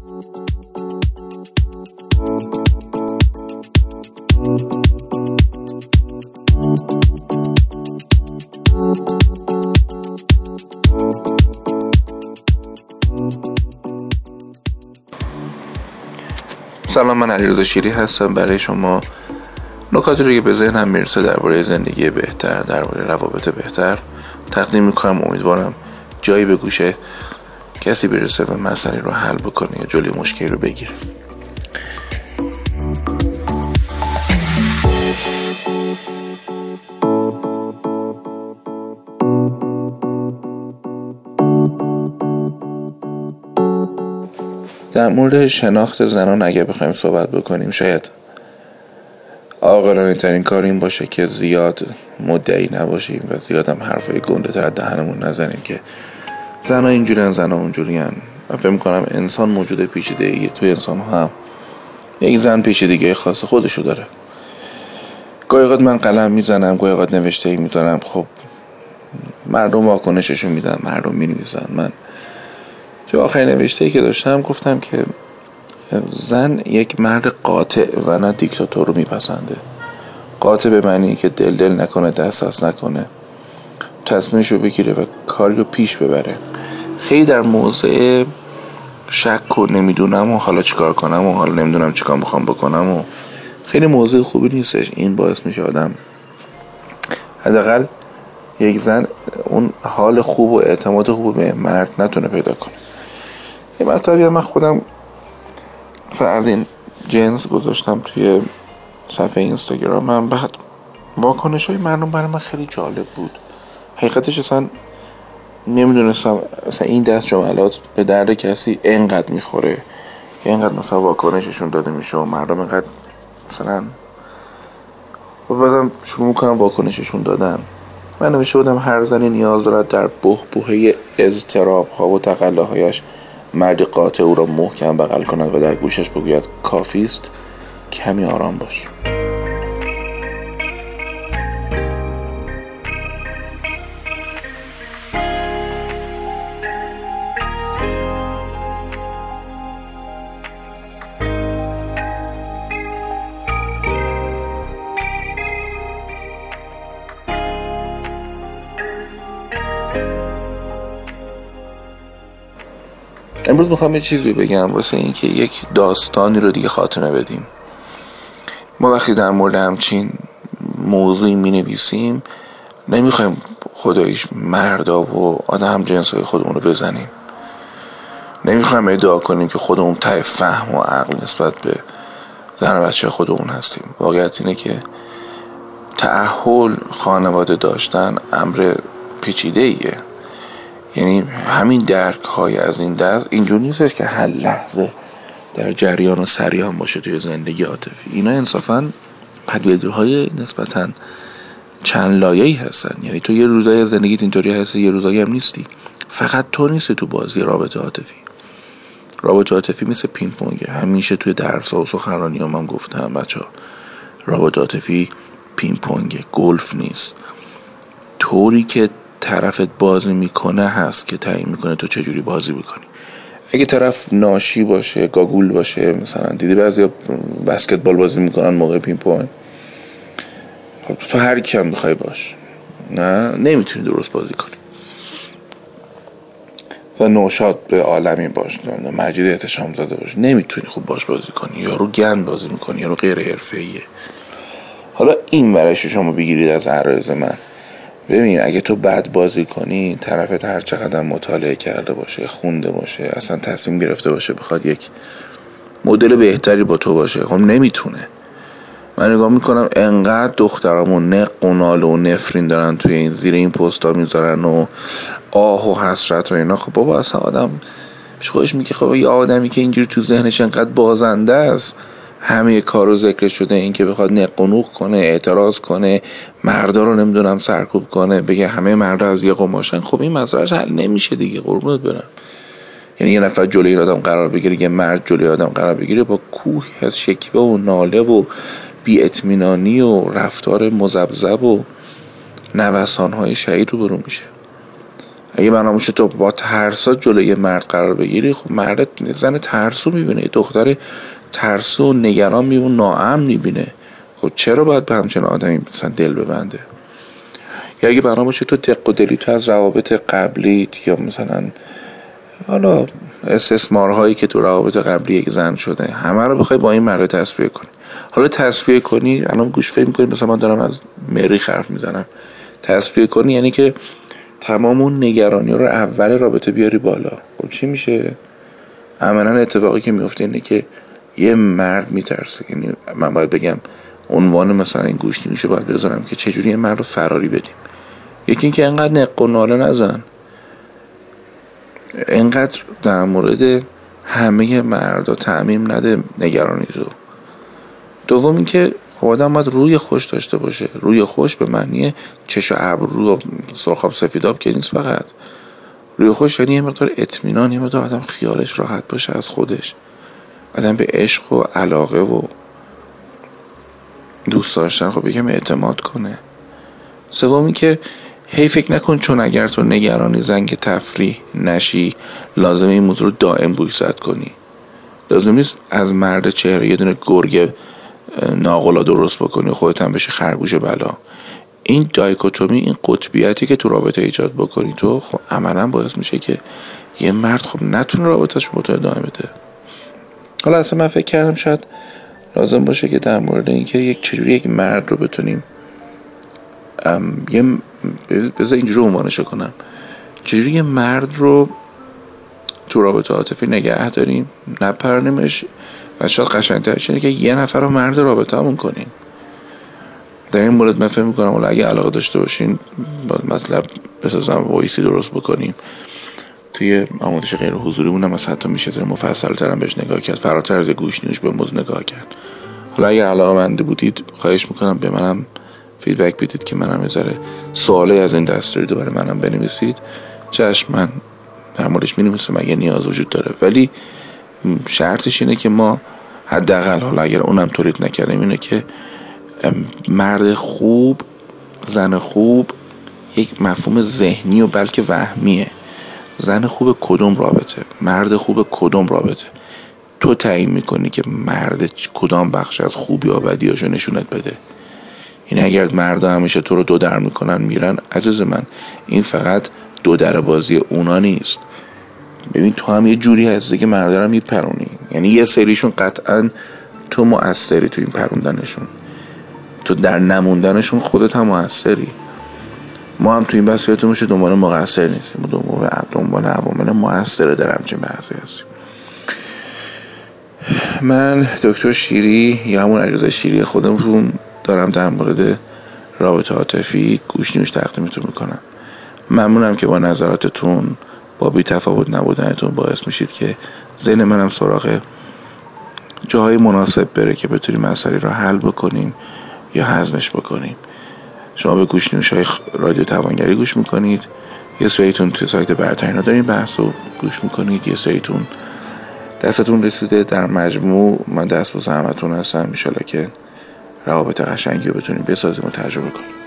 سلام من علیرضا شیری هستم. برای شما نکاتی رو که به ذهنم می‌رسه درباره زندگی بهتر درباره روابط بهتر تقدیم می‌کنم. امیدوارم جایی به گوشه کسی برسه و مسئله رو حل بکنه یا جلوی مشکلی رو بگیره. در مورد شناخت زنان اگه بخوایم صحبت بکنیم شاید آقرانه ترین کار این باشه که زیاد مدعی نباشیم و زیاد هم حرفای گنده تر دهنمون نزنیم که زنها اینجوری هن زنها اونجوری هن. من فکر می‌کنم انسان موجود پیچیده ایه توی انسان ها هم. یک زن پیچیدگی خاص خودشو داره. گاهی من قلم می‌زنم گاهی نوشته ای می‌زنم خب مردم واکنششون میدن مردم می‌نویسن. من تو آخرین نوشته ای که داشتم گفتم که زن یک مرد قاطع و نه دیکتاتور رو میپسنده. قاطع به معنی که دل دل نکنه دست نکنه. تصمیمش رو بگیره و کاری رو پیش ببره. خیلی در موضع شک و نمی‌دونم و حالا چیکار کنم و حالا نمی‌دونم چیکار می‌خوام بکنم و خیلی موضوع خوبی نیستش. این باعث میشه آدم حداقل یک زن اون حال خوب و اعتماد خوب به مرد نتونه پیدا کنه. یه مطلبی من خودم مثلا از این جنس گذاشتم توی صفحه اینستاگرام. من بعد واکنش های مردم برای من خیلی جالب بود. حقیقتش اصلا نمی‌دونستم اصلا این دست جملات به درد کسی انقدر می‌خوره انقدر مثلا واکنششون داده میشه و مردم انقدر مثلا و بعدم شروع می‌کنم واکنششون دادن. من نوشته بودم هر زنی نیاز دارد در بهبوهه اضطراب ها و تقلاهایش مردی قاطع او را محکم بغل کند و در گوشش بگوید کافی است کمی آرام باش. امروز می‌خوام یه چیزی بگم واسه اینکه یک داستانی رو دیگه خاتمه بدیم. ما وقتی در مورد همچین موضوعی می نویسیم نمی‌خوایم خدایش مردا و آدم جنس های خودمون رو بزنیم. نمی‌خوایم ادعا کنیم که خودمون ته فهم و عقل نسبت به زن و بچه خودمون هستیم. واقعیت اینه که تعهل خانواده داشتن امر پیچیده ایه یعنی همین درک های از این دست اینجور نیستش که هر لحظه در جریان و سریان باشه توی زندگی عاطفی. اینا انصافا های نسبتا چند لایه‌ای هستن. یعنی تو یه روزای زندگیت اینطوری هست یه روزایی هم نیستی. فقط تو نیستی تو بازی رابطه عاطفی. رابطه عاطفی مثل پینگ پونگه. همیشه توی درس و سخنرانی هم, هم گفتم بچه رابطه عاطفی پینگ پونگه. گلف نیست. طوری که طرفت بازی می‌کنه هست که تعیین می‌کنه تو چجوری بازی می‌کنی؟ اگه طرف ناشی باشه گاگول باشه مثلا دیدی بعضی بسکتبال بازی می‌کنن موقع پینگ پونگ خب تو هر کی هم می‌خوای باش. نه نمی‌تونی درست بازی کنی. مثلا نوشاد عالمیان باش مجید احتشام زده باش. نمی‌تونی خوب باش بازی کنی. یارو گند بازی می‌کنی یارو غیر حرفه‌ایه حالا این ورش شما بگیرید از عرض من. ببین اگه تو بد بازی کنی طرفت هر چقدر مطالعه کرده باشه خونده باشه اصلا تصمیم گرفته باشه بخواد یک مدل بهتری با تو باشه خب نمی‌تونه. من نگاه می‌کنم انقدر دخترامو نق و نال و نفرین دارن توی این زیر این پستا می‌ذارن و آه و حسرت و اینا. خب بابا اصلا آدم خودش میگه خب یه آدمی که اینجوری تو ذهنش انقدر بازنده است همه کار رو ذکر شده این که بخواد نقنوق کنه اعتراض کنه مردا رو نمی‌دونم سرکوب کنه بگه همه مردا از یه قماشن خب این مسئلهش حل نمیشه دیگه قربونت برم. یعنی یه نفر جلوی آدم قرار بگیره یه مرد جلوی آدم قرار بگیره با کوه از شکوه و ناله و بی اطمینانی و رفتار مزبزب و نوسان های شهید رو برو میشه. اگه برنامه تو با ترسا جلوی مرد قرار بگیری خب مرد زن ترسو می‌بینه. دختر ترسو و نگران می‌بینه ناامن می‌بینه. خب چرا باید به همچین آدمی مثلا دل ببنده؟ یا اگه برنامه باشه تو دق و دلی تو از روابط قبلیت یا مثلا حالا استثمارهایی که تو روابط قبلی یک زن شده همه رو بخوای با این مرد تصفیه کنی. حالا تصفیه کنی الان گوش فکر می‌کنی مثلا من دارم از مری حرف می‌زنم. تصفیه کنی یعنی که تمام اون نگرانی رو اول رابطه بیاری بالا. خب چی میشه؟ عملا اتفاقی که میفته اینه که یه مرد میترسه. یعنی من باید بگم عنوان مثلا این گوشتی میشه باید بذارم که چجوری یه مرد رو فراری بدیم. یکی اینکه انقدر نق و ناله نزن. انقدر در مورد همه مردا تعمیم نده نگرانی رو. دوم اینکه خب آدم باید روی خوش داشته باشه. روی خوش به معنی چش و ابرو سرخاب سفیداب که نیست فقط. روی خوش یعنی یه مقدار اطمینان یه مقدار آدم خیالش راحت باشه از خودش. آدم به عشق و علاقه و دوست داشتن خب یکم اعتماد کنه. سوم که هی فکر نکن چون اگر تو نگرانی زنگ تفریح نشی لازم این موضوع رو دائم بویست کنی. لازم نیست از مرد چهره یه دونه گرگ ناقلا درست بکنی خودت هم بشه خرگوش بلا. این دایکوتومی این قطبیتی که تو رابطه ایجاد بکنی تو خب عملا باعث میشه که یه مرد خب نتونه رابطهش تو ادامه بده. حالا اصلا من فکر کردم شاید لازم باشه که در مورد اینکه یک چجوری یک مرد رو بتونیم یه بذار اینجوری عنوانش کنم. چجوری یه مرد رو تو رابطه عاطفی نگه داریم نپرنیمش و شاید قشنگترش اینه که یه نفر رو مرد رابطه همون کنیم. در این مورد من فهم می‌کنم اگه علاقه داشته باشین باید مطلب بسازم وایسی درست بکنیم. توی آموزش غیر حضوری اونم از حتی میشه تر مفصل ترم بهش نگاه کرد. فراتر از گوش نیوش به موز نگاه کرد. حالا اگر علاقه منده بودید خواهش می‌کنم به منم فیدبک بدید که منم یه سوالی از این دستوری دوباره منم بنویسید. چشم من در موردش می نویسم اگه نیاز وجود داره. ولی شرطش اینه که ما حداقل حالا اگر اونم تولید نکردیم اینه که مرد خوب زن خوب یک مفهوم ذهنی و بلکه وهمیه. زن خوب کدوم رابطه؟ مرد خوب کدوم رابطه؟ تو تعیین می‌کنی که مرد کدام بخش از خوبی و بدیاشو نشونت بده؟ این اگر مرد همیشه تو رو دو در می‌کنن میرن. عزیز من این فقط دو در بازی اونا نیست. ببین تو هم یه جوری هستی که مرد رو میپرونی. یعنی یه سریشون قطعا تو مؤثری تو این پروندنشون. تو در نموندنشون خودت هم موثری ما هم تو این بحث یادتون میشه دنبال مقصر نیستیم. دنبال دنبال عوامل موثر در همچین بحثی هستیم. من دکتر شیری یا همون علیرضا شیری خودمون دارم در مورد رابطه عاطفی گوش تقدیمتون می‌کنم. ممنونم که با نظراتتون با بی تفاوت نبودنتون باعث میشید که ذهن منم سراغ جاهای مناسب بره که بتونیم مسئله را حل بکنیم یا هضمش بکنیم. شما به گوش های رادیو توانگری گوش می‌کنید. یه سریتون توی سایت برترینا دارین بحث رو گوش می‌کنید. یه سریتون دستتون رسیده در مجموع. من دست با زحمتون هستم. میشاله که روابط قشنگی رو بتونیم بسازیم و تجربه کنیم.